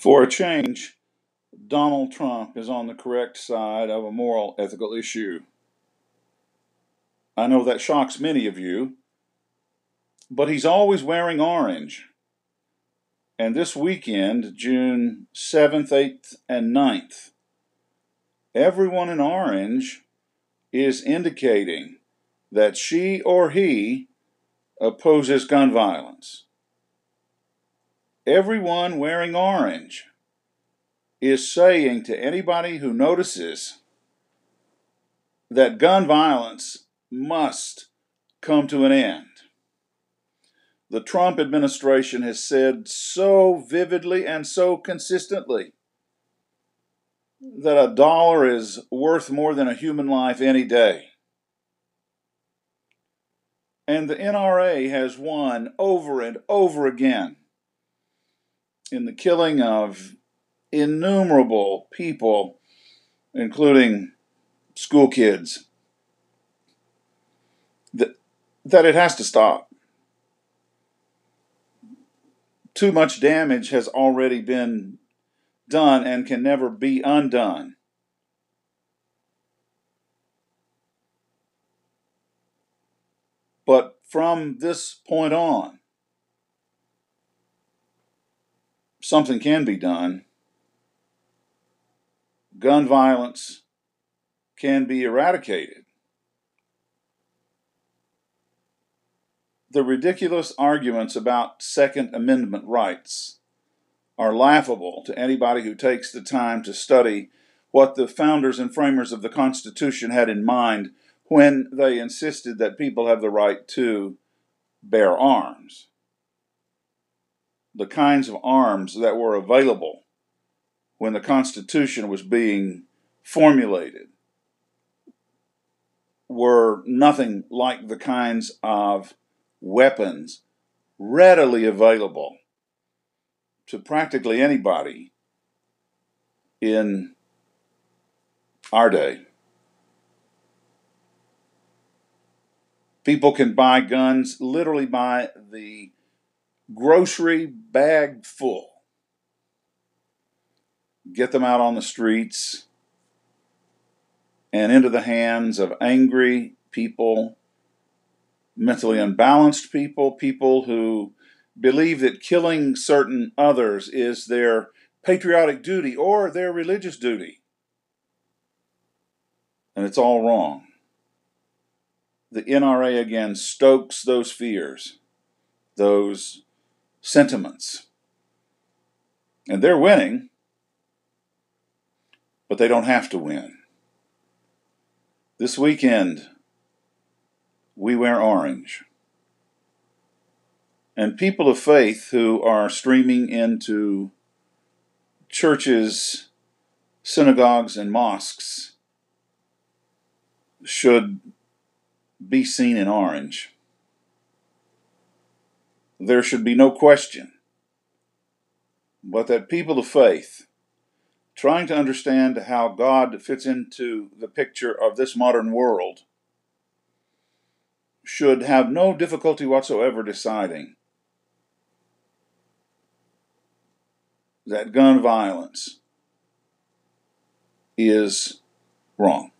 For a change, Donald Trump is on the correct side of a moral ethical issue. I know that shocks many of you, but he's always wearing orange. And this weekend, June 7th, 8th, and 9th, everyone in orange is indicating that she or he opposes gun violence. Everyone wearing orange is saying to anybody who notices that gun violence must come to an end. The Trump administration has said so vividly and so consistently that a dollar is worth more than a human life any day. And the NRA has won over and over again in the killing of innumerable people, including school kids, that, that it has to stop. Too much damage has already been done and can never be undone. But from this point on, something can be done. Gun violence can be eradicated. The ridiculous arguments about Second Amendment rights are laughable to anybody who takes the time to study what the founders and framers of the Constitution had in mind when they insisted that people have the right to bear arms. The kinds of arms that were available when the Constitution was being formulated were nothing like the kinds of weapons readily available to practically anybody in our day. People can buy guns literally by the grocery bag full. Get them out on the streets and into the hands of angry people, mentally unbalanced people, people who believe that killing certain others is their patriotic duty or their religious duty. And it's all wrong. The NRA again stokes those fears, those sentiments. And they're winning, but they don't have to win. This weekend, we wear orange and people of faith who are streaming into churches, synagogues, and mosques should be seen in orange. There should be no question but that people of faith, trying to understand how God fits into the picture of this modern world, should have no difficulty whatsoever deciding that gun violence is wrong.